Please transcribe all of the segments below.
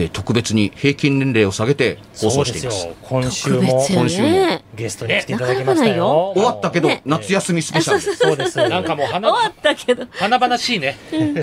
えー特別に平均年齢を下げて放送しています。今週特も今週もね。ゲストに来ていただきましたよ。終わったけど、夏休みスペシャルそうです。なんかもう花、終わったけど、華々しいね。うん。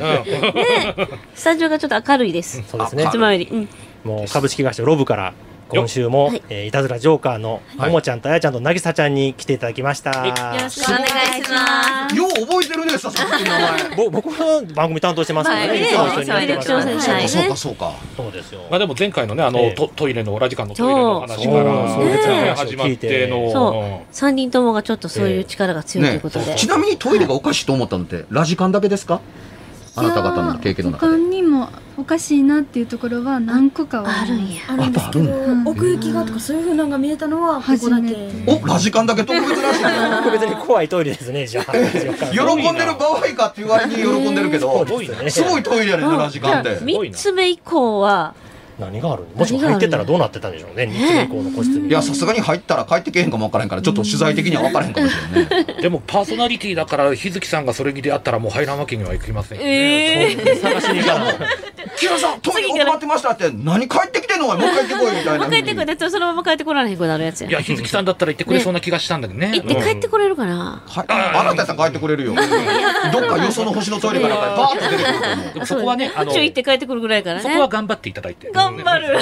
スタジオがちょっと明るいです。そうですねいつ。もより。うん。もう株式会社ロブから今週も、はい。えーいたずらジョーカーのももちゃんとあやちゃんとなぎさちゃんに来ていただきました。よろしくお願いします。よう覚えてるね佐々木君の名前。ぼ僕の番組担当してますからね。はい。そうかそうか。そうですよ。まあでも前回のね、あの、ええ。トトイレの、オラ時間のトイレの話から、そう。ねね始まっての、そう。三人ともがちょっとそういう力が強いというねことで。ちなみにトイレがおかしいと思ったのってラジカンだけですか？あなた方の経験の中他でにもおかしいなっていうところは何個かはあるんや。あるんですけど奥行きがとかそういう風なのが見えたのはここだけ。初めて。おラジカンだけ特別らしい。ね 特別に怖いトイレですね、じゃあ。喜んでる場合かって言われに喜んでるけど。すごいね。すごいトイレやねんなラジカンって。三つ目以降は、何があるもしも入ってたらどうなってたんでしょうね、日中以降の？個室に。いやさすがに入ったら帰ってけへんかもわからへんからちょっと取材的には分からへんかもしれんね。でもパーソナリティだから、日月さんがそれに出会ったらもう入らんわけにはいきませんよね。ええ探しに行かない。木原さんトイレ困ってましたって何帰ってきてんのお前もう帰ってこいみたいな帰ってくるやつそのまま帰ってこられへんくなるやつやいや、日月さんだったら言ってくれそうな気がしたんだけどね。行って帰ってこれるかな、はい、あなたやったら帰ってくれるよ。どっかよその星のトイレからバーッと出てくると思う。でもそこはね、あの、宇宙行って帰ってくるぐらいからね。そこは頑張っていただいて。頑張る。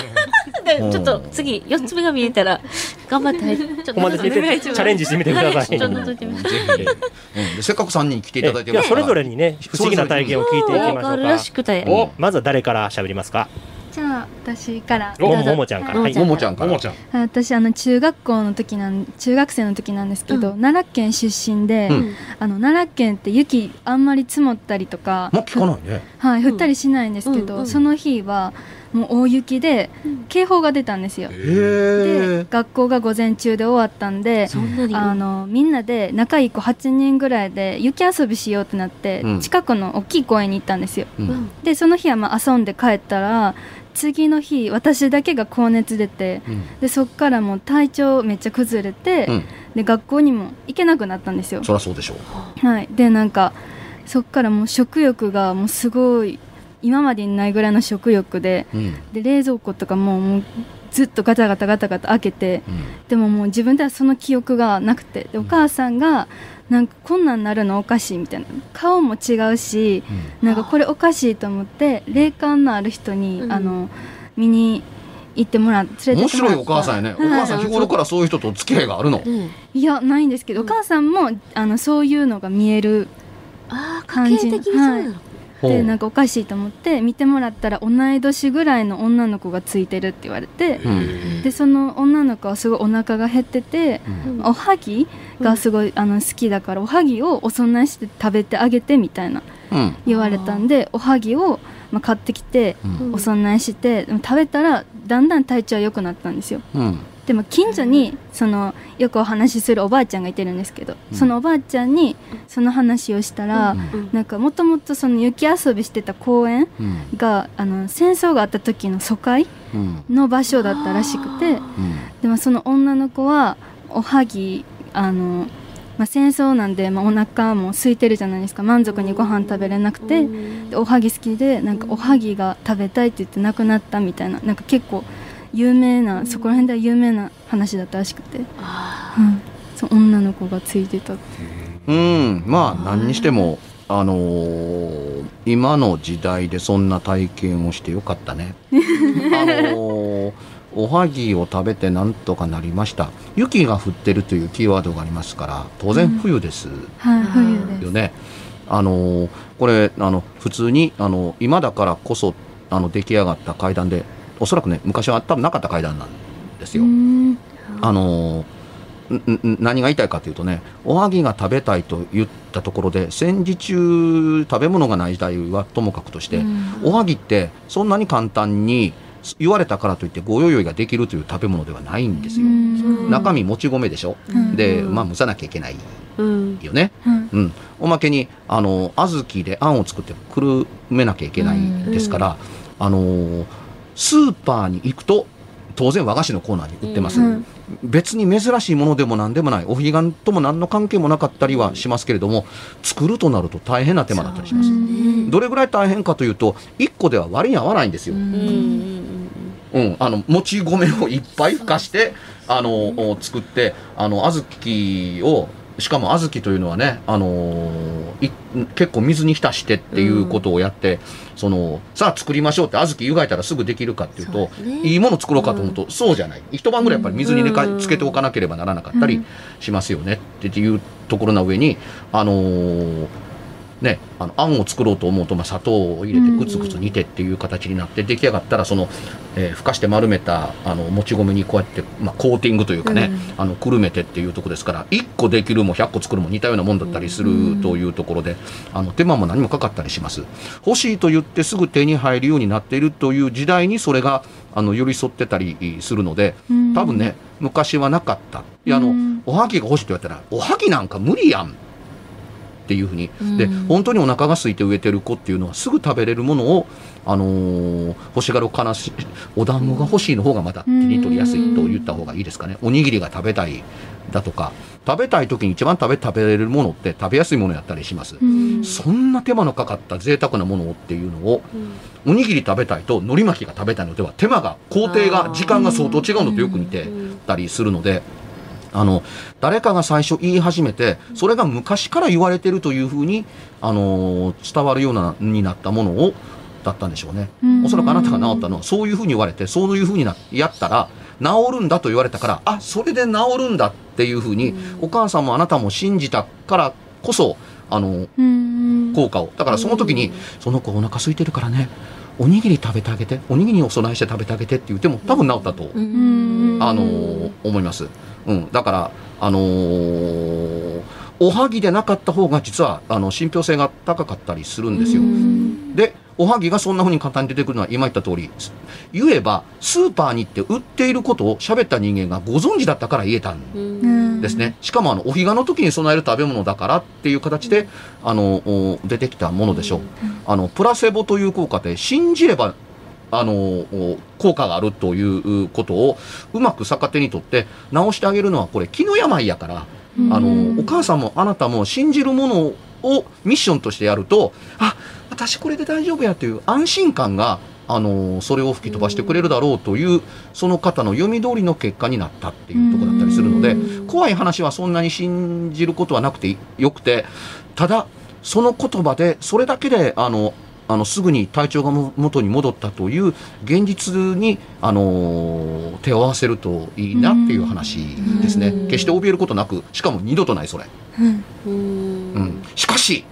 でちょっと次、四つ目が見えたら、頑張ってちょっとここまで出てチャレンジしてみてください。ちょっと覗いてみて。ぜひ、うんでせっかく三人来ていただいていやそれぞれに。にね不思議な体験を聞いていきましょうわかまずは誰から喋りますか？じゃあ私からおもももちゃんから。はい。ももちゃんからもも。ちゃん。私あの中学校の時なん中学生の時なんですけど、うん奈良県出身で、うんあの奈良県って雪あんまり積もったりとか、もう聞かないね。はい、降ったりしないんですけど、うんうんその日はもう大雪で警報が出たんですよ、へでえ。学校が午前中で終わったんで。あのみんなで仲いい子8人ぐらいで雪遊びしようってなって、うん近くの大きい公園に行ったんですよ。でその日はまあ遊んで帰ったら次の日私だけが高熱出てうんでそっからもう体調めっちゃ崩れて、うん。で学校にも行けなくなったんですよそりゃそうでしょう。はいでなんかそっからもう食欲がもうすごい今までにないぐらいの食欲でうん。で冷蔵庫とかももうずっとガタガタガタガタ開けてうん。でももう自分ではその記憶がなくてでお母さんがなんかこんなんなるのおかしいみたいな。顔も違うしなんかこれおかしいと思って霊感のある人に、うん。あの見に行ってもらって連れ面てってもらった。白いお母さんやね。お母さん日頃からそういう人と付き合いがあるの。うん。いやないんですけど、うん。お母さんもあのそういうのが見えるああ、感じ家系的にそうなの。ほうでなんかおかしいと思って見てもらったら同い年ぐらいの女の子がついてるって言われてうん。でその女の子はすごいお腹が減っててうんおはぎがすごいあの好きだからおはぎをお供えして食べてあげてみたいなうん。言われたんでおはぎを、まあ、買ってきてうん。お供えして食べたらだんだん体調良くなったんですようん。でも近所にそのよくお話しするおばあちゃんがいてるんですけど、うん。そのおばあちゃんにその話をしたら、うん。なんかもともとその雪遊びしてた公園うん。があの戦争があった時の疎開うん。の場所だったらしくてうん。でもその女の子はおはぎあの、まあ、戦争なんで、まあ、お腹も空いてるじゃないですか。満足にご飯食べれなくて、でおはぎ好きでなんかおはぎが食べたいって言って亡くなったみたいな。なんか結構有名なそこら辺では有名な話だったらしくて、うん、その女の子がついてたって。うん、まあ何にしてもあのー今の時代でそんな体験をしてよかったね。あのーおはぎを食べてなんとかなりました。雪が降ってるというキーワードがありますから、当然冬ですはい冬です。よね。あのーこれあの普通にあの今だからこそあの出来上がった階段で、おそらくね昔は多分なかった階段なんですよ。うん。あの何が言いたいかというとねおはぎが食べたいと言ったところで戦時中食べ物がない時代はともかくとして、おはぎってそんなに簡単に言われたからといってご用意ができるという食べ物ではないんですよ。うん。中身もち米でしょ、うん。でまあ蒸さなきゃいけないうん。よね。うん。うん、おまけにあの小豆であんを作ってくるめなきゃいけないですから、あのスーパーに行くと当然和菓子のコーナーに売ってます、うん。別に珍しいものでも何でもないお彼岸とも何の関係もなかったりはしますけれども作るとなると大変な手間だったりします、うん。どれぐらい大変かというと1個では割に合わないんですよ、うん。うん、あのもち米をいっぱいふかしてあのお作ってあの小豆をしかも小豆というのはね、あのーい結構水に浸してっていうことをやって、そのさあ作りましょうって小豆湯がいたらすぐできるかっていうとね。いいもの作ろうかと思うと、そうじゃない。一晩ぐらいやっぱり水に寝かうん。つけておかなければならなかったりしますよねっていうところの上にあのーね、あのあんを作ろうと思うと、まあ、砂糖を入れてぐつぐつ煮てっていう形になって出来上がったらその、えーふかして丸めたあのもち米にこうやって、まあ、コーティングというかね、あのくるめてっていうところですから1個できるも100個作るも似たようなもんだったりするというところで、あの手間も何もかかったりします。欲しいと言ってすぐ手に入るようになっているという時代にそれがあの寄り添ってたりするのでうん。多分ね昔はなかった。いやあの、うん。おはぎが欲しいと言われたらおはぎなんか無理やんっていうふうに、でうん。本当にお腹が空いて飢えてる子っていうのはすぐ食べれるものを、あのー欲しがる悲しいお団子が欲しいの方がまだ手に取りやすいと言った方がいいですかね。おにぎりが食べたいだとか食べたい時に一番食べ食べれるものって食べやすいものやったりします、うん。そんな手間のかかった贅沢なものをっていうのを、おにぎり食べたいと海苔巻きが食べたいのでは手間が工程が時間が相当違うのとよく似てたりするので。あの誰かが最初言い始めてそれが昔から言われてるというふうに、あのー伝わるようなになったものをだったんでしょうね、うん。おそらくあなたが治ったのはそういうふうに言われてそういうふうになやったら治るんだと言われたからあそれで治るんだっていうふうに、お母さんもあなたも信じたからこそあのうん。効果を。だからその時に、その子お腹空いてるからねおにぎり食べてあげておにぎりにお供えして食べてあげてって言っても多分治ったと、うん。あのー思います、うん、だからあのーおはぎでなかった方が実はあの信憑性が高かったりするんですよ、でおはぎがそんな風に簡単に出てくるのは今言った通り言えばスーパーに行って売っていることを喋った人間がご存知だったから言えたんうん。ですね。しかもあのお彼岸の時に備える食べ物だからっていう形で、あのお出てきたものでしょう。あのプラセボという効果で信じればあのお効果があるということをうまく逆手にとって直してあげるのはこれ気の病やから、あのお母さんもあなたも信じるものをミッションとしてやるとあ私これで大丈夫やという安心感があのそれを吹き飛ばしてくれるだろうというその方の読み通りの結果になったっていうところだったりするので怖い話はそんなに信じることはなくてよくてただその言葉でそれだけであのあのすぐに体調がも元に戻ったという現実にあの手を合わせるといいなっていう話ですね。決して怯えることなくしかも二度とないそれ、うん、しかし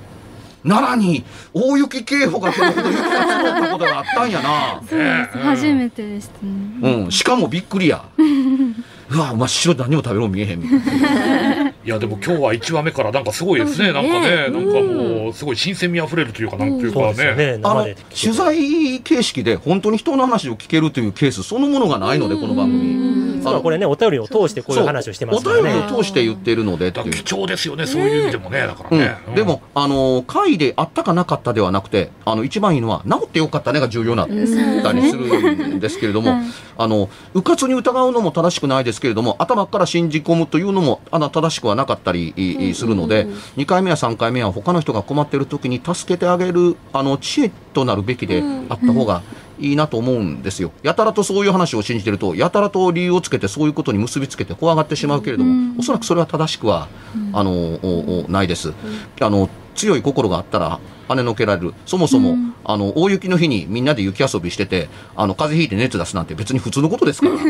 奈良に大雪警報が出るほど雪が積もったことがあったんやな。そうです。初めてでしたね。うん、しかもびっくりや。うわ、真っ白で何も食べろ見えへんみたいな。いやでも今日は1話目からなんかすごいですね。なんかねなんかもうすごい新鮮味あふれるというかなんていうかね。あの取材形式で本当に人の話を聞けるというケースそのものがないので、この番組。つもこれね、お便りを通してこういう話をしてますからお便りね。を通して言っているので貴重ですよね、そういう意味でもね、だからね。うん、でも、あのー会であったかなかったではなくて、あの、一番いいのは、治ってよかったねが重要なったりするんですけれども、はいあの、うかつに疑うのも正しくないですけれども、頭から信じ込むというのも、あの、正しくはなかったりするので、2回目や3回目は他の人が困っている時に助けてあげる、あの、知恵となるべきであった方がいいなと思うんですよ。やたらとそういう話を信じてると、やたらと理由をつけてそういうことに結びつけて怖がってしまうけれども、おそらくそれは正しくは、あの、ないです。あの、強い心があったら、跳ねのけられる。そもそも、あの、大雪の日にみんなで雪遊びしてて、あの、風邪ひいて熱出すなんて別に普通のことですから。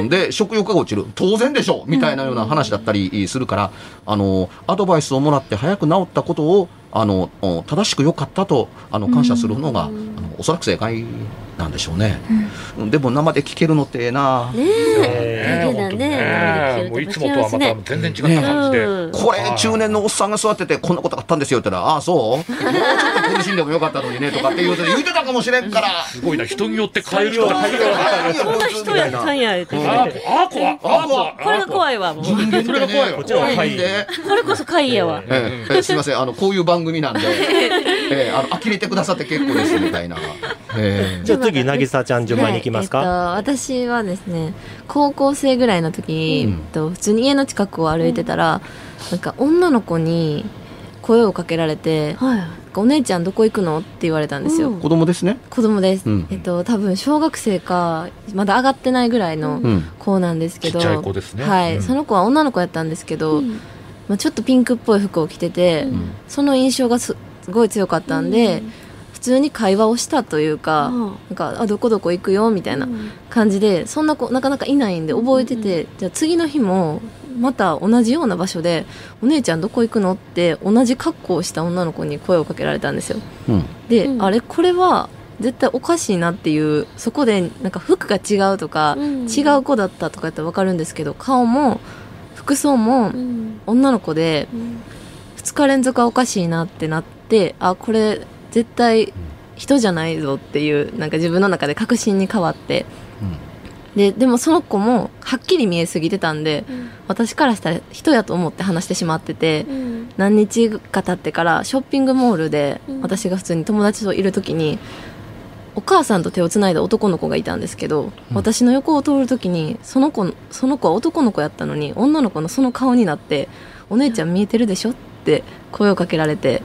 うん。で、食欲が落ちる。当然でしょみたいなような話だったりするから、あの、アドバイスをもらって早く治ったことを、あの、お正しく良かったと、あの、感謝するのが、あの、おそらく正解なんでしょうね。うん。でも生で聞けるのってええな。え。ねだけだね。ね。もういつもとはまた全然違った感じで。うんこれ中年のおっさんが座っててこんなことがあったんですよって言ったら、ああ、そう？もうちょっと苦しんでもよかったのにねとかって言うて言うてたかもしれんから。すごいな、人によって変えるような感じだな。そんな人やったんや言ってあーあー怖いあー怖いこれが怖いわもう。それが怖いわ。こっちの方がはいでこれこそ怪異やわ。えええすみません、あの、こういう番組なんで、ええあの、呆れてくださって結構ですみたいな。ええ。じゃあ次、なぎさちゃん順番に行きますか？はいえっと、私はですね高校生ぐらいの時に、うん。えっと普通に家の近くを歩いてたら、なんか女の子に声をかけられてはい「お姉ちゃんどこ行くの?」って言われたんですよ、うん。子供ですね。子供です、うん。えっと多分小学生かまだ上がってないぐらいのうん。子なんですけど、ちっちゃい子ですね。はい、うん。その子は女の子やったんですけど、まあ、ちょっとピンクっぽい服を着てて、ん。その印象がすすごい強かったんで、普通に会話をしたというか、うん。なんかあどこどこ行くよみたいな感じでそんな子なかなかいないんで覚えてて、じゃあ次の日もまた同じような場所で「お姉ちゃんどこ行くの?」って同じ格好をした女の子に声をかけられたんですよ。うん。で、うん。あれこれは絶対おかしいなっていうそこでなんか服が違うとか、うん。違う子だったとかやったら分かるんですけど顔も服装もうん。女の子でうん。2日連続はおかしいなってなってあこれ絶対人じゃないぞっていうなんか自分の中で確信に変わって。ででもその子もはっきり見えすぎてたんで私からしたら人やと思って話してしまっててうん。何日か経ってからショッピングモールでうん。私が普通に友達といる時にお母さんと手をつないだ男の子がいたんですけど、私の横を通る時にその子その子は男の子やったのに女の子のその顔になって「お姉ちゃん見えてるでしょ?」って声をかけられて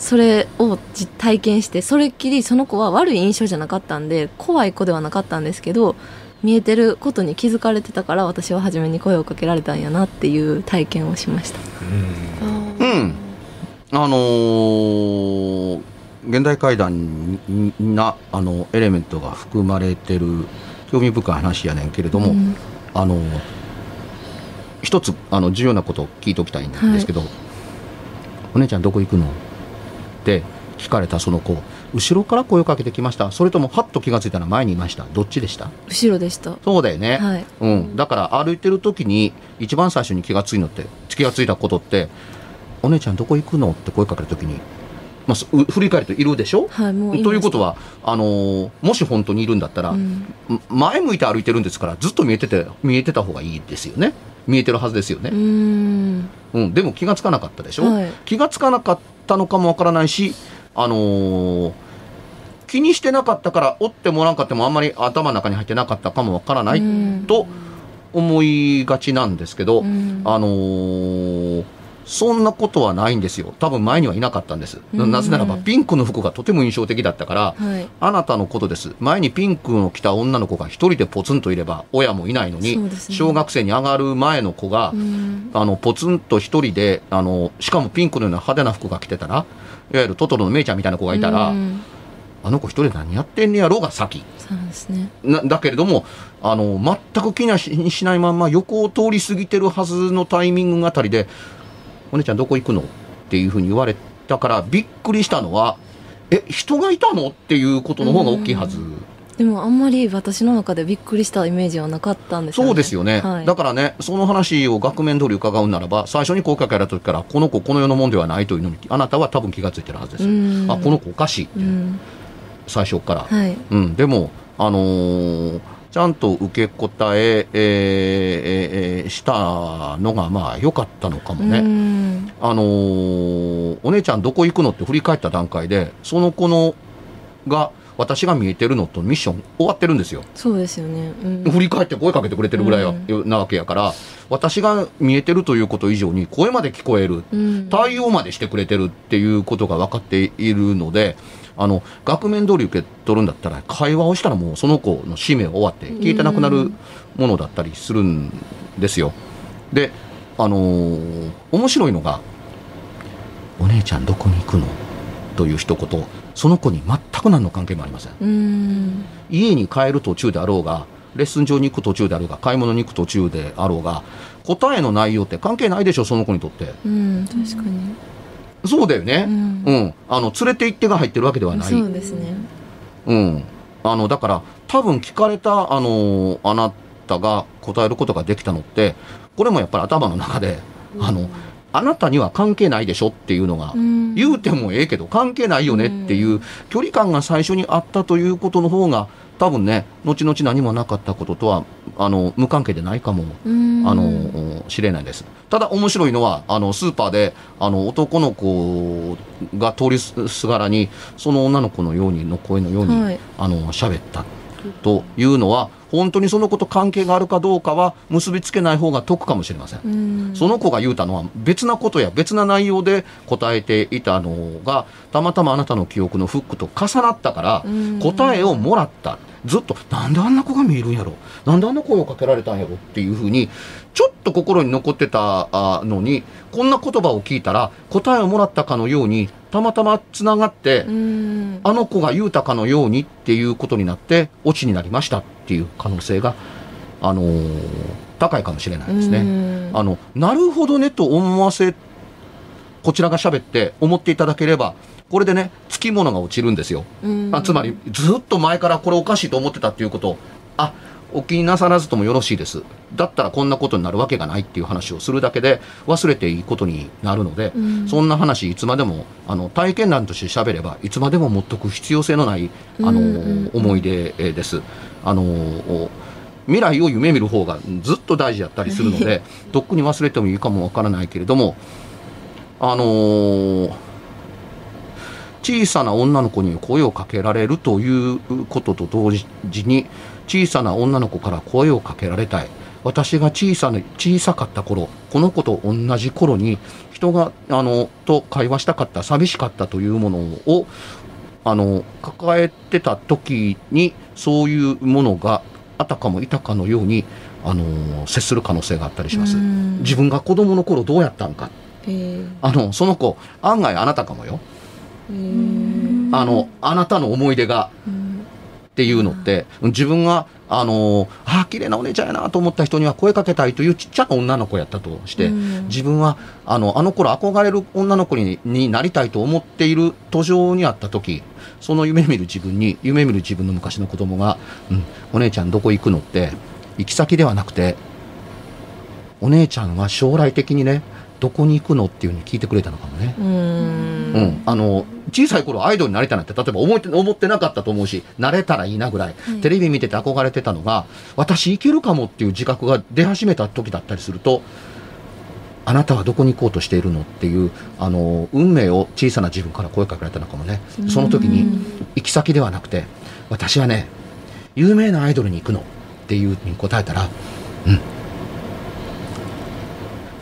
それを実体験してそれっきりその子は悪い印象じゃなかったんで怖い子ではなかったんですけど見えてることに気づかれてたから私は初めに声をかけられたんやなっていう体験をしました。うん。あのー現代怪談にな、あの、エレメントが含まれてる興味深い話やねんけれども、うんあの一つあの重要なことを聞いておきたいんですけど、お姉ちゃんどこ行くの？って聞かれたその子。後ろから声をかけてきました。それともハッと気がついたら前にいました。どっちでした？後ろでした。そうだよね、はい。うん、だから歩いてる時に一番最初に気がついのって気がついたことって「お姉ちゃんどこ行くの?」って声かける時に、まあ振り返るといるでしょ？はい、もうということはあのーもし本当にいるんだったら、うんん。前向いて歩いてるんですからずっと見えてて見えてた方がいいですよね見えてるはずですよね。うー、ん。うん。でも気がつかなかったでしょ、はい。気がつかなかったのかもわからないしあのー気にしてなかったから折ってもらわんかってもあんまり頭の中に入ってなかったかもわからないうん。と思いがちなんですけど、うん。あのーそんなことはないんですよ。多分前にはいなかったんです、うんなぜならばピンクの服がとても印象的だったから、はい。あなたのことです。前にピンクを着た女の子が一人でポツンといれば、親もいないのに、ね。小学生に上がる前の子が、うん。あの、ポツンと一人で、あの、しかもピンクのような派手な服が着てたら、いわゆるトトロのメイちゃんみたいな子がいたら、うん。あの子一人で何やってんねやろうが先。そうですね。なだけれども、あの、全く気にししないまんま横を通り過ぎてるはずのタイミングあたりで、お姉ちゃんどこ行くの？っていうふうに言われたから、びっくりしたのは、え、人がいたの？っていうことの方が大きいはず。でもあんまり私の中でびっくりしたイメージはなかったんですよね。そうですよね、はい、だからね、その話を額面通り伺うならば、最初に声かけられた時から、この子、この世のもんではないというのに、あなたは多分気がついてるはずです。うん。あこの子おかしい、うん。最初から。はい。うん、でも、あのーちゃんと受け答ええーえーえーしたのがまあ良かったのかもね。うんあのーお姉ちゃんどこ行くのって振り返った段階でその子のが私が見えてるのとミッション終わってるんですよ。そうですよね。うん。振り返って声かけてくれてるぐらいはなわけやから、私が見えてるということ以上に声まで聞こえる。うん。対応までしてくれてるっていうことが分かっているので、あの、額面通り受け取るんだったら、会話をしたらもうその子の使命終わって聞いてなくなるものだったりするんですよ。で、あのー面白いのが、お姉ちゃんどこに行くの？という一言、その子に全く何の関係もありません。うん家に帰る途中であろうが、レッスン場に行く途中であろうが、買い物に行く途中であろうが、答えの内容って関係ないでしょ、その子にとって。うん確かに。そうだよね。うんうん。あの、連れて行ってが入ってるわけではない。そうですね。うん。あの、だから、多分聞かれた、あの、あなたが答えることができたのって、これもやっぱり頭の中で、あの、あなたには関係ないでしょっていうのが、うん。言うてもええけど関係ないよねっていう距離感が最初にあったということの方が、多分ね、後々何もなかったこととは、あの、無関係でないかもうん。あの、知れないです。ただ面白いのは、あの、スーパーで、あの、男の子が通りすがらに、その女の子のように、の声のように、はい。あの、喋ったというのは、本当にその子と関係があるかどうかは結びつけない方が得かもしれません。うん。その子が言うたのは別なことや別な内容で答えていたのがたまたまあなたの記憶のフックと重なったからうん。答えをもらった。ずっとなんであんな子が見えるんやろ。なんであんな声をかけられたんやろっていうふうにちょっと心に残ってたあのにこんな言葉を聞いたら答えをもらったかのようにたまたまつながってうんあの子が言うたかのようにっていうことになってオチになりましたっていう可能性が、あのー高いかもしれないですね。うんあの、なるほどねと思わせ、こちらが喋って思っていただければ、これでね、つきものが落ちるんですよ。うんあつまり、ずっと前からこれおかしいと思ってたっていうことを、あ、お気になさらずともよろしいです。だったらこんなことになるわけがないっていう話をするだけで忘れていいことになるので、うんそんな話いつまでも、あの、体験談として喋れば、いつまでも持っとく必要性のない、あの、うんうん思い出えーです。あの、未来を夢見る方がずっと大事だったりするので、とっくに忘れてもいいかもわからないけれども、あのー小さな女の子に声をかけられるということと同時に小さな女の子から声をかけられたい。私が小さな小さかった頃この子と同じ頃に人があのと会話したかった寂しかったというものをあの抱えてた時にそういうものがあたかもいたかのようにあの接する可能性があったりします。うん。自分が子供の頃どうやったんか。へあのその子案外あなたかもよあの、あなたの思い出がうんっていうのって、自分が、あの、あ、綺麗なお姉ちゃんやなと思った人には声かけたいというちっちゃな女の子やったとして、うん。自分は、あの、あの頃憧れる女の子にになりたいと思っている途上にあった時、その夢見る自分に、夢見る自分の昔の子供が、うん、お姉ちゃんどこ行くのって、行き先ではなくて、お姉ちゃんは将来的にね、どこに行くのっていうふうに聞いてくれたのかもね。うん。うん、あの小さい頃アイドルになりたいなんて例えば思って思ってなかったと思うしなれたらいいなぐらい、テレビ見てて憧れてたのが私いけるかもっていう自覚が出始めた時だったりするとあなたはどこに行こうとしているのっていうあの運命を小さな自分から声かけられたのかもね。その時に行き先ではなくて私はね有名なアイドルに行くのっていうに答えたらうん。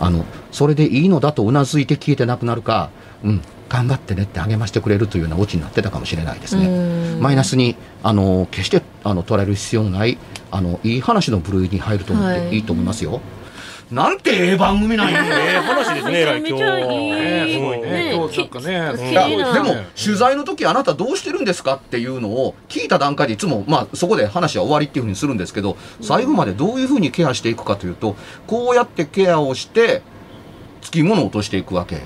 あのそれでいいのだとうなずいて消えてなくなるか、うん、頑張ってねって励ましてくれるというようなオチになってたかもしれないですね。うん。マイナスにあの決してあの捉える必要のないあのいい話の部類に入ると思っはい。ていいと思いますよ。なんてええ番組なんや。ね。ええ話ですね、今日。ね。すごいね。ね。今日なんかねでも取材の時あなたどうしてるんですかっていうのを聞いた段階でいつもまあそこで話は終わりっていうふうにするんですけど最後までどういうふうにケアしていくかというとこうやってケアをしてつきものを落としていくわけ。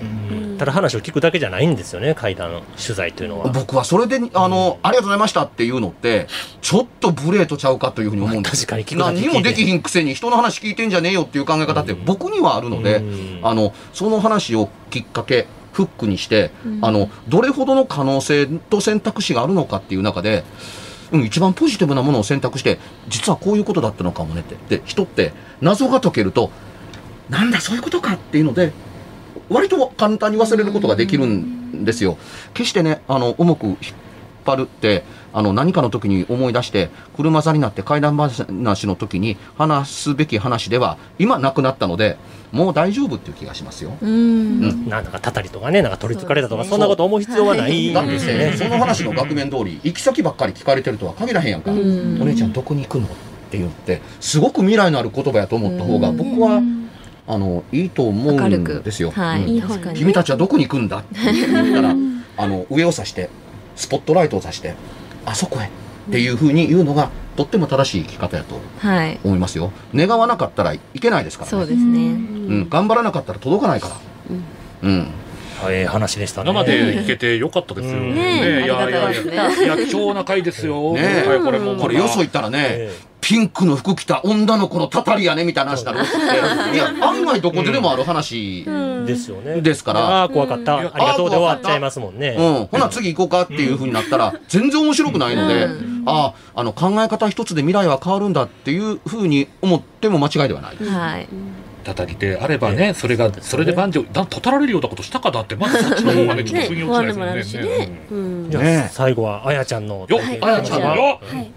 ただ話を聞くだけじゃないんですよね、階段取材というのは。僕はそれであの、ありがとうございましたっていうのってちょっと無礼とちゃうかというふうに思うんです 確かに聞くだけ聞いて。何もできひんくせに人の話聞いてんじゃねえよっていう考え方って僕にはあるので、うん。あのその話をきっかけフックにして、あのどれほどの可能性と選択肢があるのかっていう中でうん、一番ポジティブなものを選択して実はこういうことだったのかもねって。で人って謎が解けるとなんだそういうことかっていうので割と簡単に忘れることができるんですよ。決してねあの重く引っ張るってあの何かの時に思い出して車座になって怪談話の時に話すべき話では今なくなったのでもう大丈夫っていう気がしますよ。うん。うん。なんかたたりとかね、なんか取りつかれたとか、そんなこと思う必要はないんですよね。その話の額面通り行き先ばっかり聞かれてるとは限らへんやんか、うん。お姉ちゃんどこに行くの？って言ってすごく未来のある言葉やと思った方がうん。僕はあのいいと思うんですよ。はい、うん。君たちはどこに行くんだって言ったらあの上を指してスポットライトを指してあそこへっていうふうに言うのがとっても正しい生き方やとはい。思いますよ。願わなかったらいけないですからね。そうですね。うん、頑張らなかったら届かないから。うん、ええ話でしたね。生で行けてよかったですよ。うんねえいやいやいや、いや貴重な回ですよ。ねこれも。これよそ行ったらね、えピンクの服着た女の子のたたりやねみたいな話になるっていや案外どこででもある話、えですよね。ですからああ、怖かった。ありがとうで終わっちゃいますもんね。うん、ほな次行こうかっていう風になったら全然面白くないので、うんあああの考え方一つで未来は変わるんだっていう風に思っても間違いではない。はいたたりであればね、それが、それで万丈、だ、たたられるようなことしたかだって、まずそっちの方がね、ちょっと腑に落ちないですよね。最後はあやちゃんのよっ、あやちゃんの。よ。はい。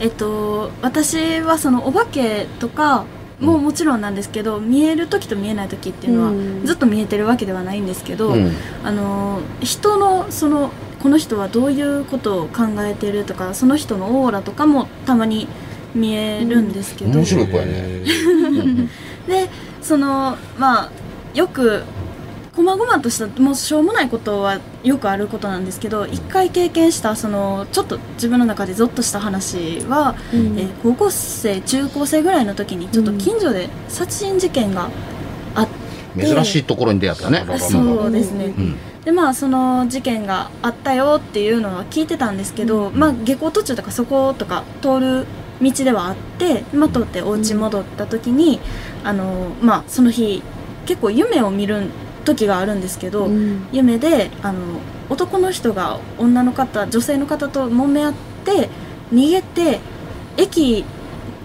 えっと私はそのお化けとかももちろんなんですけど、見える時と見えない時っていうのは、うん。ずっと見えてるわけではないんですけど、うん。あの人のそのこの人はどういうことを考えてるとかその人のオーラとかもたまに見えるんですけど、面白い子やね。うんでそのまあよく細々としたもうしょうもないことはよくあることなんですけど一回経験したそのちょっと自分の中でゾッとした話は、えー高校生中高生ぐらいの時にちょっと近所で殺人事件があって、珍しいところに出会ったね。うんそうですね、うん。でまあその事件があったよっていうのは聞いてたんですけど、まあ下校途中とかそことか通る道ではあって、まあ、通ってお家戻った時に、あのまあその日結構夢を見る時があるんですけど、夢であの男の人が女の方女性の方と揉め合って逃げて駅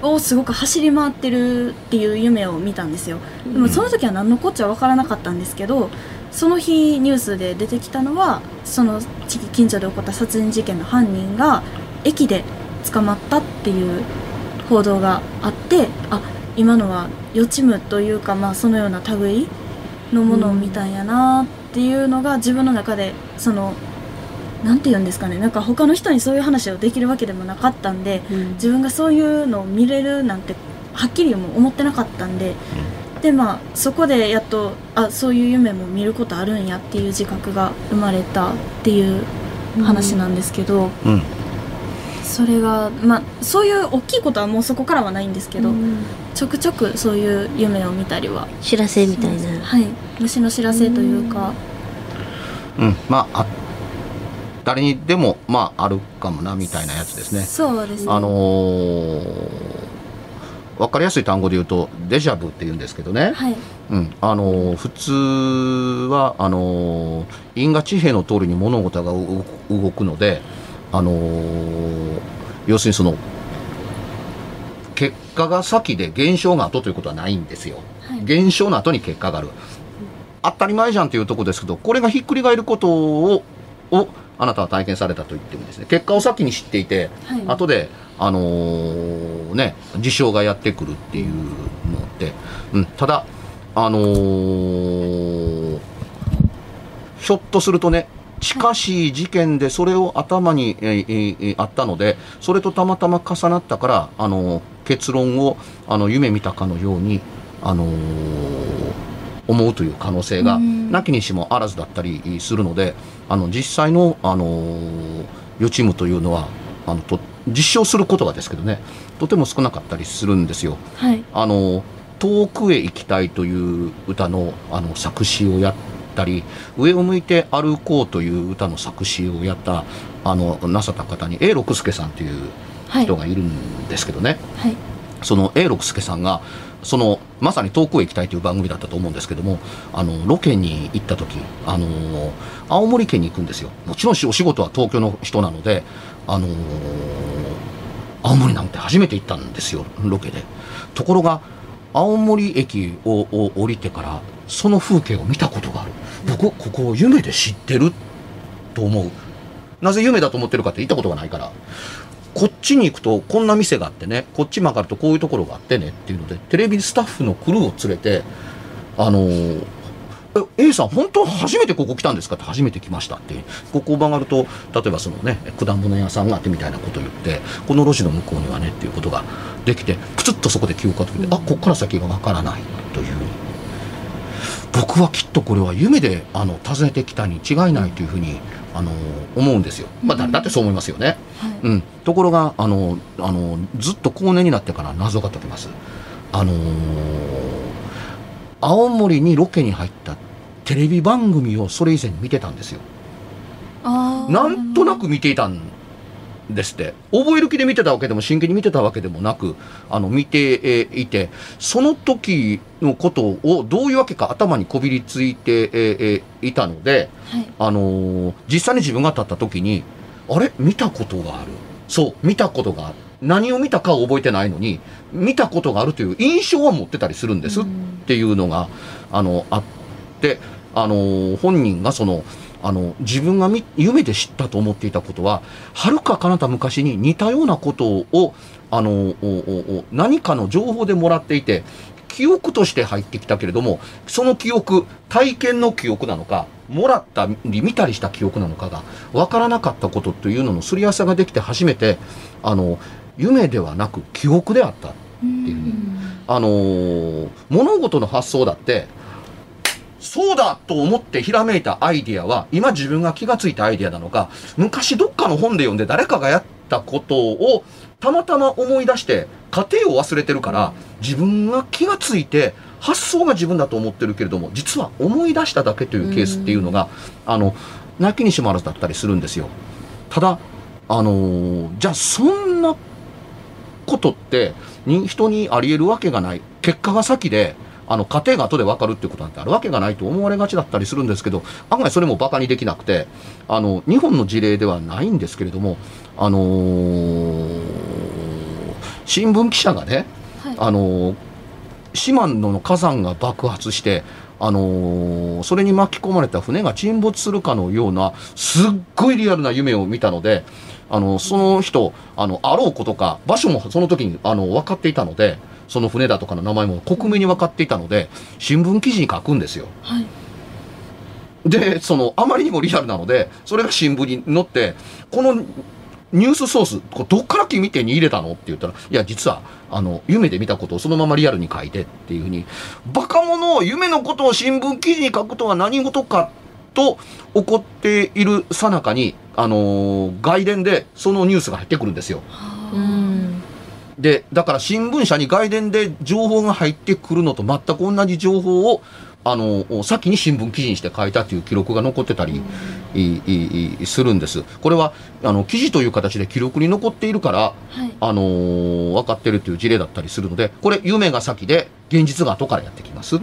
をすごく走り回ってるっていう夢を見たんですよ。でもその時は何のこっちゃ分からなかったんですけどその日ニュースで出てきたのはその近所で起こった殺人事件の犯人が駅で捕まったっていう報道があってあ今のは予知夢というか、まあ、そのような類のものを見たんやなっていうのが自分の中でそのなんて言うんですかねなんか他の人にそういう話をできるわけでもなかったんで自分がそういうのを見れるなんてはっきりも思ってなかったんで、でまあそこでやっとあそういう夢も見ることあるんやっていう自覚が生まれたっていう話なんですけど、うんそれがまあそういう大きいことはもうそこからはないんですけど、ちょくちょくそういう夢を見たりは。知らせみたいな。はい。虫の知らせというか、うん、まああ誰にでもまああるかもなみたいなやつですね。そうですね。あのーわかりやすい単語で言うとデジャブって言うんですけどね。はい。うん、あのー普通はあのー因果地平の通りに物事が動くので、あのー要するにその結果が先で現象が後ということはないんですよ。はい現象の後に結果がある。当たり前じゃんというところですけど、これがひっくり返ることををあなたは体験されたと言ってもですね。結果を先に知っていて、はい後で、あのーね、事象がやってくるっていうのって、うん、ただ、あのーひょっとするとね、近しい事件でそれを頭に、えーあったので、それとたまたま重なったから、あのー結論をあの夢見たかのように、あのー思うという可能性がうんなきにしもあらずだったりするので、あの実際の、あのー予知夢というのはあのと実証することがですけどねとても少なかったりするんですよ。はいあの遠くへ行きたいという歌のあの作詞をやったり上を向いて歩こうという歌の作詞をやったあのなさった方に A 六輔さんというはい。人がいるんですけどね、はい。その A 六輔さんがそのまさに遠くへ行きたいという番組だったと思うんですけどもあのロケに行った時あの青森県に行くんですよ。もちろんお仕事は東京の人なのであの青森なんて初めて行ったんですよロケで。ところが青森駅をを降りてからその風景を見たことがある僕ここを夢で知ってると思う。なぜ夢だと思ってるかって行ったことがないから。こっちに行くとこんな店があってねこっち曲がるとこういうところがあってねっていうのでテレビスタッフのクルーを連れてあのー A さん本当初めてここ来たんですかって初めて来ましたって。ここを曲がると例えばそのね果物屋さんがあってみたいなことを言ってこの路地の向こうにはねっていうことができてプツッとそこで記憶が飛んであこっから先がわからないという僕はきっとこれは夢であの訪ねてきたに違いないというふうにあの思うんですよ、まあ、誰だってそう思いますよね、うん、ところがあのあのずっと後年になってから謎が解けます。あの青森にロケに入ったテレビ番組をそれ以前に見てたんですよ。なんとなく見ていたんですって。覚える気で見てたわけでも真剣に見てたわけでもなくあの見てえーいてその時のことをどういうわけか頭にこびりついて、いたので、はい。あのー実際に自分が立った時にあれ？見たことがある。そう見たことがある。何を見たかを覚えてないのに見たことがあるという印象は持ってたりするんですっていうのがあのあってあの本人がそのあの自分がみ夢で知ったと思っていたことははるか彼方昔に似たようなことをあの何かの情報でもらっていて記憶として入ってきたけれどもその記憶体験の記憶なのかもらったり見たりした記憶なのかが分からなかったことというののすり合わせができて初めてあの夢ではなく記憶であったっていうふうにあのー物事の発想だってそうだと思ってひらめいたアイディアは今自分が気がついたアイディアなのか昔どっかの本で読んで誰かがやったことをたまたま思い出して過程を忘れてるから自分が気がついて発想が自分だと思ってるけれども実は思い出しただけというケースっていうのがあのなきにしもあらずだったりするんですよ。ただあのーじゃあそんなことってに人にあり得るわけがない結果が先であの過程が後で分かるっていうことなんてあるわけがないと思われがちだったりするんですけど案外それもバカにできなくてあの日本の事例ではないんですけれどもあのー新聞記者がね、はい。あのー島根の火山が爆発してあのーそれに巻き込まれた船が沈没するかのようなすっごいリアルな夢を見たのであのその人あのあろうことか場所もその時にあの分かっていたのでその船だとかの名前も克明に分かっていたので新聞記事に書くんですよ。はいでそのあまりにもリアルなのでそれが新聞に載ってこのニュースソースこれどっから君手に入れたの？って言ったらいや実はあの夢で見たことをそのままリアルに書いてっていうふうにバカ者夢のことを新聞記事に書くとは何事かと怒っているさなかにあのー外伝でそのニュースが入ってくるんですよ。うんでだから新聞社に外伝で情報が入ってくるのと全く同じ情報をあの先に新聞記事にして書いたという記録が残ってたり、するんです。これはあの記事という形で記録に残っているから、はいあのー分かってるという事例だったりするのでこれ夢が先で現実が後からやってきます。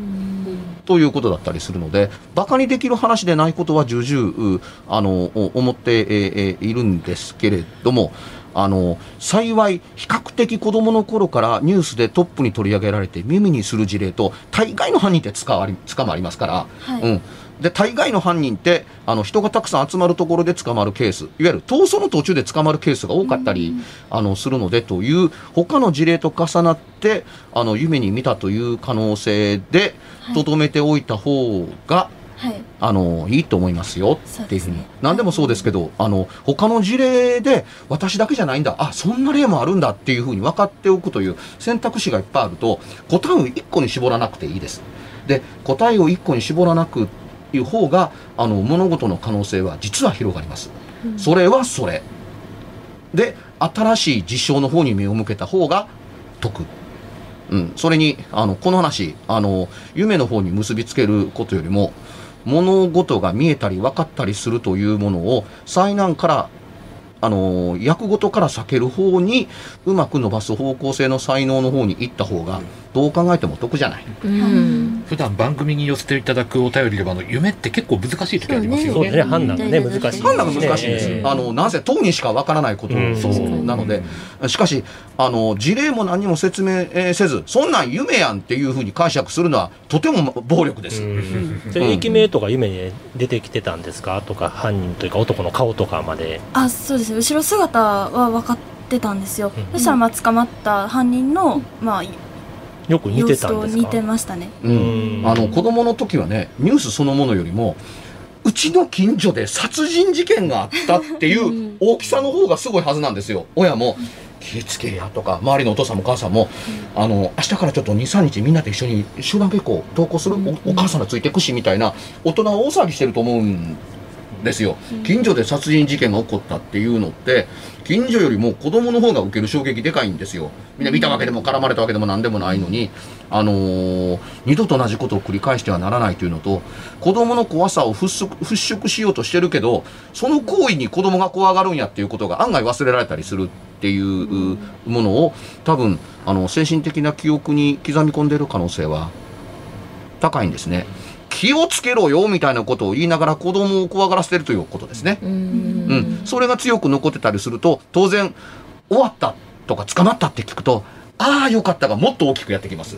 ということだったりするのでバカにできる話でないことは重々うあのお思って、えーえーいるんですけれどもあの幸い比較的子供の頃からニュースでトップに取り上げられて耳にする事例と大概の犯人って捕まり捕まりますから、はい。うん、で大概の犯人ってあの人がたくさん集まるところで捕まるケースいわゆる逃走の途中で捕まるケースが多かったり、あのするのでという他の事例と重なってあの夢に見たという可能性ではい。とどめておいた方が、はいあのいいと思いますよっていうふうに、ね何でもそうですけどあの他の事例で私だけじゃないんだあそんな例もあるんだっていうふうに分かっておくという選択肢がいっぱいあると答えを1個に絞らなくていいです。で答えを1個に絞らなくいう方があの物事の可能性は実は広がります。それはそれ。で新しい実証の方に目を向けた方が得。うん、それにあのこの話あの夢の方に結びつけることよりも物事が見えたり分かったりするというものを災難からあの役ごとから避ける方にうまく伸ばす方向性の才能の方に行った方がどう考えても得じゃない。うん。普段番組に寄せていただくお便りでもあの夢って結構難しい時ありますよ。ねそうですね。判断がね難しい。判断が難しいんです、ええ。あのなぜ当にしかわからないことうん。そうなので、しかしあの事例も何も説明えーせずそんなん夢やんっていうふうに解釈するのはとても暴力です、駅名とか夢に出てきてたんですか？とか犯人というか男の顔とかまで。あそうです後ろ姿は分かってたんですよ、うん。そしたらまあ捕まった犯人の、まあ、よく似てたんです似てましたね。うん。うん。あの子供の時はねニュースそのものよりもうちの近所で殺人事件があったっていう大きさの方がすごいはずなんですよ。親も気ぃつけやとか周りのお父さんもお母さんも、あの明日からちょっと23日みんなで一緒に集団下校登校するおお母さんがついてくしみたいな大人は大騒ぎしてると思うんですよ。近所で殺人事件が起こったっていうのって近所よりも子供の方が受ける衝撃でかいんですよ。みんな見たわけでも絡まれたわけでも何でもないのにあのー二度と同じことを繰り返してはならないというのと子供の怖さを払拭払拭しようとしてるけどその行為に子供が怖がるんやっていうことが案外忘れられたりするっていうものを多分あの精神的な記憶に刻み込んでいる可能性は高いんですね。気をつけろよみたいなことを言いながら子供を怖がらせてるということですね。うん。うん、それが強く残ってたりすると当然終わったとか捕まったって聞くとああよかったがもっと大きくやってきます。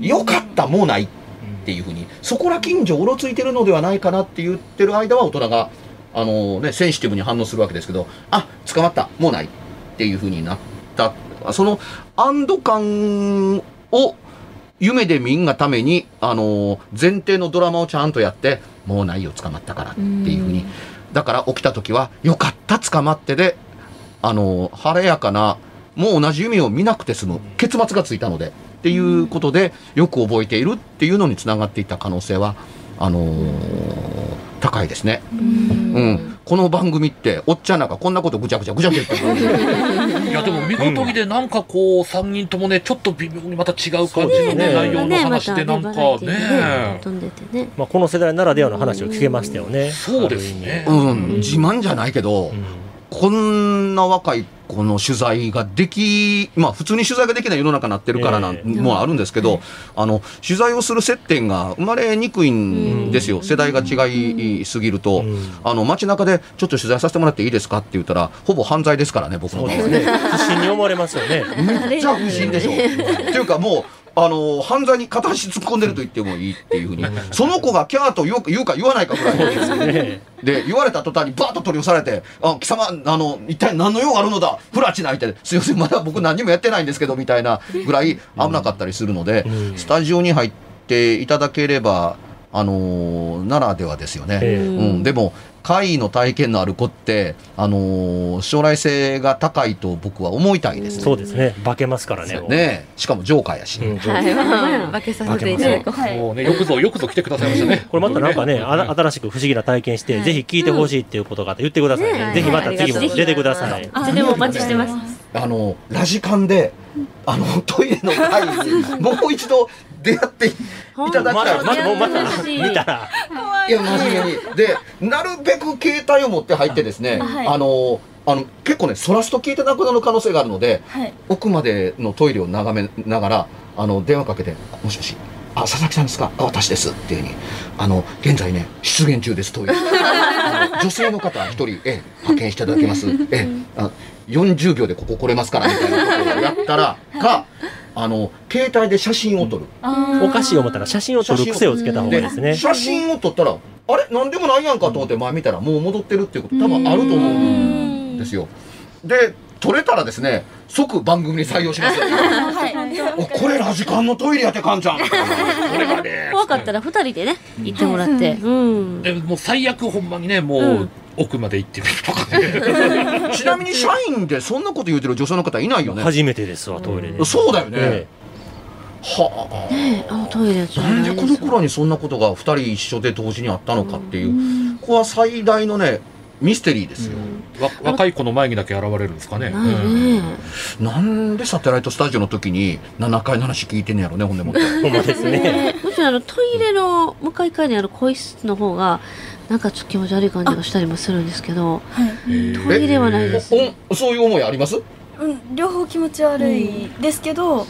よかったもうないっていうふうに。そこら近所うろついてるのではないかなって言ってる間は大人があの、ね、センシティブに反応するわけですけどあ捕まったもうないっていうふうになった。その安堵感を夢でみんがために、あの前提のドラマをちゃんとやってもうないよ捕まったからっていうふうにだから起きた時は、よかった、捕まってで、あの、晴れやかな、もう同じ夢を見なくて済む、結末がついたので、っていうことで、よく覚えているっていうのにつながっていった可能性は、あのー高いですね。うん。この番組って、おっちゃんなんかこんなことぐちゃぐちゃぐちゃぐちゃ言ってる。いやでも見事にでなんかこう3人ともねちょっと微妙にまた違う感じのねね内容の話でなんかねね。飛んでてね。まあ、この世代ならではの話を聞けましたよね。そうですね。うん、自慢じゃないけど、こんな若い子の取材ができ、まあ普通に取材ができない世の中になってるからなん、えもうあるんですけど、あの、取材をする接点が生まれにくいんですよ。世代が違いすぎると。うん。あの、街中でちょっと取材させてもらっていいですか？って言ったら、ほぼ犯罪ですからね、僕の場合ね。不審に思われますよね。めっちゃ不審でしょ。っていうかもう、あの、犯罪に片足突っ込んでると言ってもいいっていうふうに、その子がキャーと言うか言うか言わないかぐらいで言われた途端にバーッと取り押されて、あ、貴様、あの、一体何の用があるのだ？フラチナみたいな、すいません、まだ僕何にもやってないんですけど、みたいなぐらい危なかったりするので、うん。スタジオに入っていただければ、あのーならではですよね。ええ。うん、でも、怪異の体験のある子って、あのー将来性が高いと僕は思いたいですね。そうですね。化けますからねね。しかもジョーカーやし。うんはい、化けさせて。いただこう。もうねよくぞよくぞ来てくださいましたね。これまたなんかね、新しく不思議な体験して、ぜひ聞いてほしいっていうことがあったら言ってくださいね。ねぜひまた次も出てください。いつでもお待ちしてます。あの、ラジカンで、あの、トイレの会に、もう一度出会っていただきたい。まだ、まだ、もうまた嬉しい見たら、いや、真面目に。で、なるべく携帯を持って入ってですね、はいあの、あの、結構ね、そらすと聞いてなくなる可能性があるので、はい奥までのトイレを眺めながら、あの、電話かけて、もしもし、あ、佐々木さんですか？あ、私です。っていうふうに、あの、現在ね、出現中です、トイレ。女性の方一人、ええ、派遣していただきます。ええ、あ40秒でここ来れますから、みたいなことをやったら、か、あの、携帯で写真を撮る。お菓子を思ったら写真を撮る癖をつけた方がいいですね。写真を撮ったら、あれ？なんでもないやんかと思って前見たらもう戻ってるっていうこと多分あると思うんですよ。で、撮れたらですね、即番組に採用します。おこれラジカンのトイレやってかんちゃん。これがね。怖かったら二人でね行ってもらってうんでもう最悪ほんまにねもう奥まで行ってみるとかね ちなみに社員でそんなこと言うてる女性の方いないよね？初めてですわ、トイレで。そうだよね。えはあ。あのトイレはちょっとなんでこの頃にそんなことが二人一緒で同時にあったのかっていう、ここは最大のね、ミステリーですよ。わ若い子の前にだけ現れるんですかねですなんでサテライトスタジオの時に7階の話聞いてんねやろね、ほんでもって。えほんまですね。ねむしろあのトイレの向かい側にある個室の方がなんかちょっと気持ち悪い感じがしたりもするんですけどはい。トイレはないです。おそういう思いあります？うん、両方気持ち悪いですけど、うん。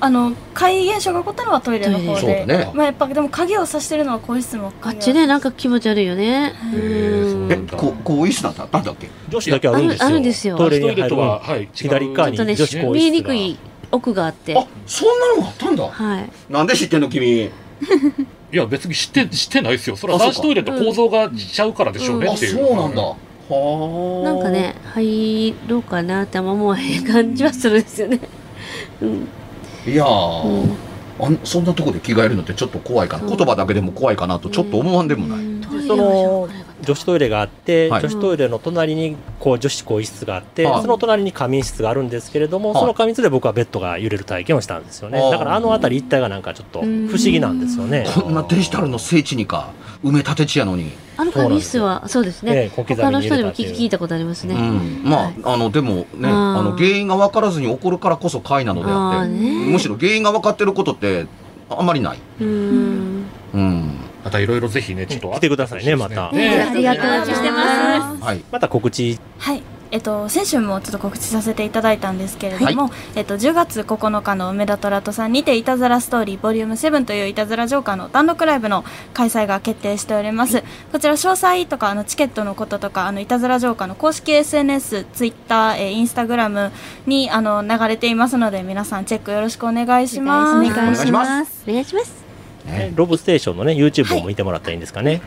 あの怪現象が起こったのはトイレの方で、だね。まあやっぱでも鍵をさしてるのは更衣室もあっちねなんか気持ち悪いよね。えこ更衣室なんてあった？んだっけ？女子だけあるんですよ。あるあるんですよ。トイレとは、はい、左側にちょっとね女子更衣室が。見えにくい奥があって。あそんなのがあったんだ。はい。なんで知ってんの君いや別に知って知ってないですよ。それは男子トイレと構造がしちゃうからでしょうねあっていう、そうなんだ。はあ。なんかね入ろうかなってあんま思わへん感じはするんですよね。うん。いやー、うん。あんそんなとこで着替えるのってちょっと怖いかな。言葉だけでも怖いかなとちょっと思わんでもない、うん。トイレその女子トイレがあって、はい。女子トイレの隣にこう女子更衣室があって、はい。その隣に仮眠室があるんですけれども、はい。その仮眠室で僕はベッドが揺れる体験をしたんですよね。だからあの辺り一帯がなんかちょっと不思議なんですよね。こんなデジタルの聖地にか埋め立て地やのに、あの仮眠室はそうですね。ええ小刻みに他の人でも聞聞いたことありますね。うん、まあ、はい。あのでもねあの原因が分からずに起こるからこそ怪なのであってむしろ原因が分かってることってあんまりない、うん。うんまたいろいろぜひねちょっと来てくださいねまた。ねありがとうお待ちしてますはい、また告知はい。えっと、先週もちょっと告知させていただいたんですけれども、えっと、10月9日の梅田トラトさんにて「いたずらストーリーボリューム7といういたずらジョーカーの単独ライブの開催が決定しております。こちら詳細とかあのチケットのこととかあのいたずらジョーカーの公式 SNS ツイッター、えー、インスタグラムにあの流れていますので皆さんチェックよろしくお願いします。お願いしお願いしまます。お願いしますね。ロブステーションのね YouTube を見てもらったらいいんですかね、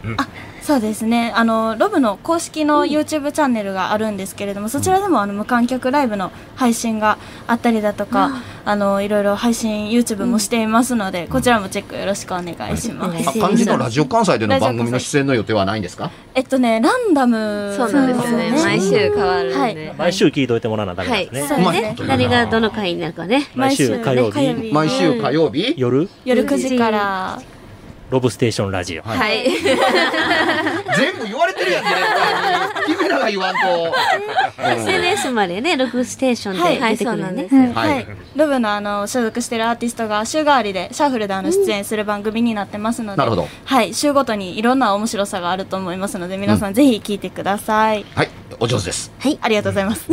そうですね。あのロブの公式の YouTube チャンネルがあるんですけれども、そちらでもあの無観客ライブの配信があったりだとか、あのいろいろ配信 YouTube もしていますので、こちらもチェックよろしくお願いします、はい。あ漢字のラジオ関西での番組の出演の予定はないんですか？えっとねランダム。そうなんですよね。毎週変わるんで、はい。毎週聞いといてもらわなダメなんですね、はい。そうですね。うまい誰がどの回になるかね。毎週火曜日？毎週火曜日、夜？夜9時からロブステーションラジオ、はい。はい。全部言われてるやんね。君らが言わんと、うん SNS までねログステーションで出てくるよね。はい、はい。ロブのあの所属しているアーティストが週替わりでシャッフルであの出演する番組になってますので、なるほど。はい。週ごとにいろんな面白さがあると思いますので皆さんぜひ聞いてください、はい。お上手です。ありがとうございます。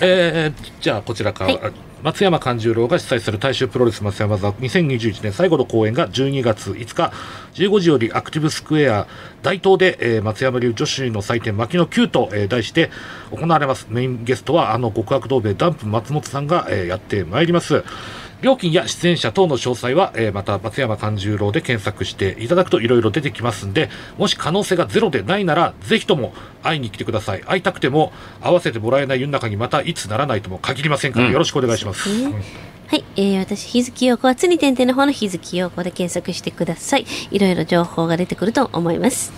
えーじゃあこちらから、はい松山勘十郎が主催する大衆プロレス松山座。2021年最後の公演が12月5日。15時よりアクティブスクエア。大東で、えー松山流女子の祭典牧野9と、えー題して行われます。メインゲストはあの極悪同盟ダンプ松本さんが、えーやってまいります。料金や出演者等の詳細は、えーまた松山勘十郎で検索していただくといろいろ出てきますんで、もし可能性がゼロでないなら、ぜひとも会いに来てください。会いたくても、会わせてもらえない世の中にまたいつならないとも限りませんから、うんよろしくお願いします。はい、えー、私、日月陽子は、つに点々の方の日月陽子で検索してください。いろいろ情報が出てくると思います。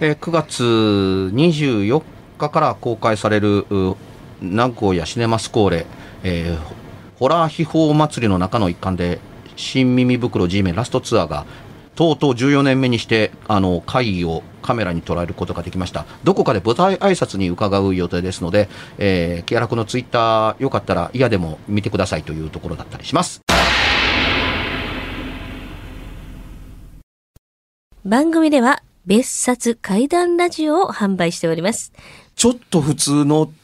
えー9月24日から公開されるう名古屋シネマスコーレ、えーホラー秘宝祭りの中の一環で新耳袋 G メンラストツアーがとうとう14年目にしてあの会議をカメラに捉えることができましたどこかで舞台挨拶に伺う予定ですので、えー、木原君のツイッターよかったら嫌でも見てくださいというところだったりします番組では、別冊怪談ラジオを販売しております。ちょっと普通の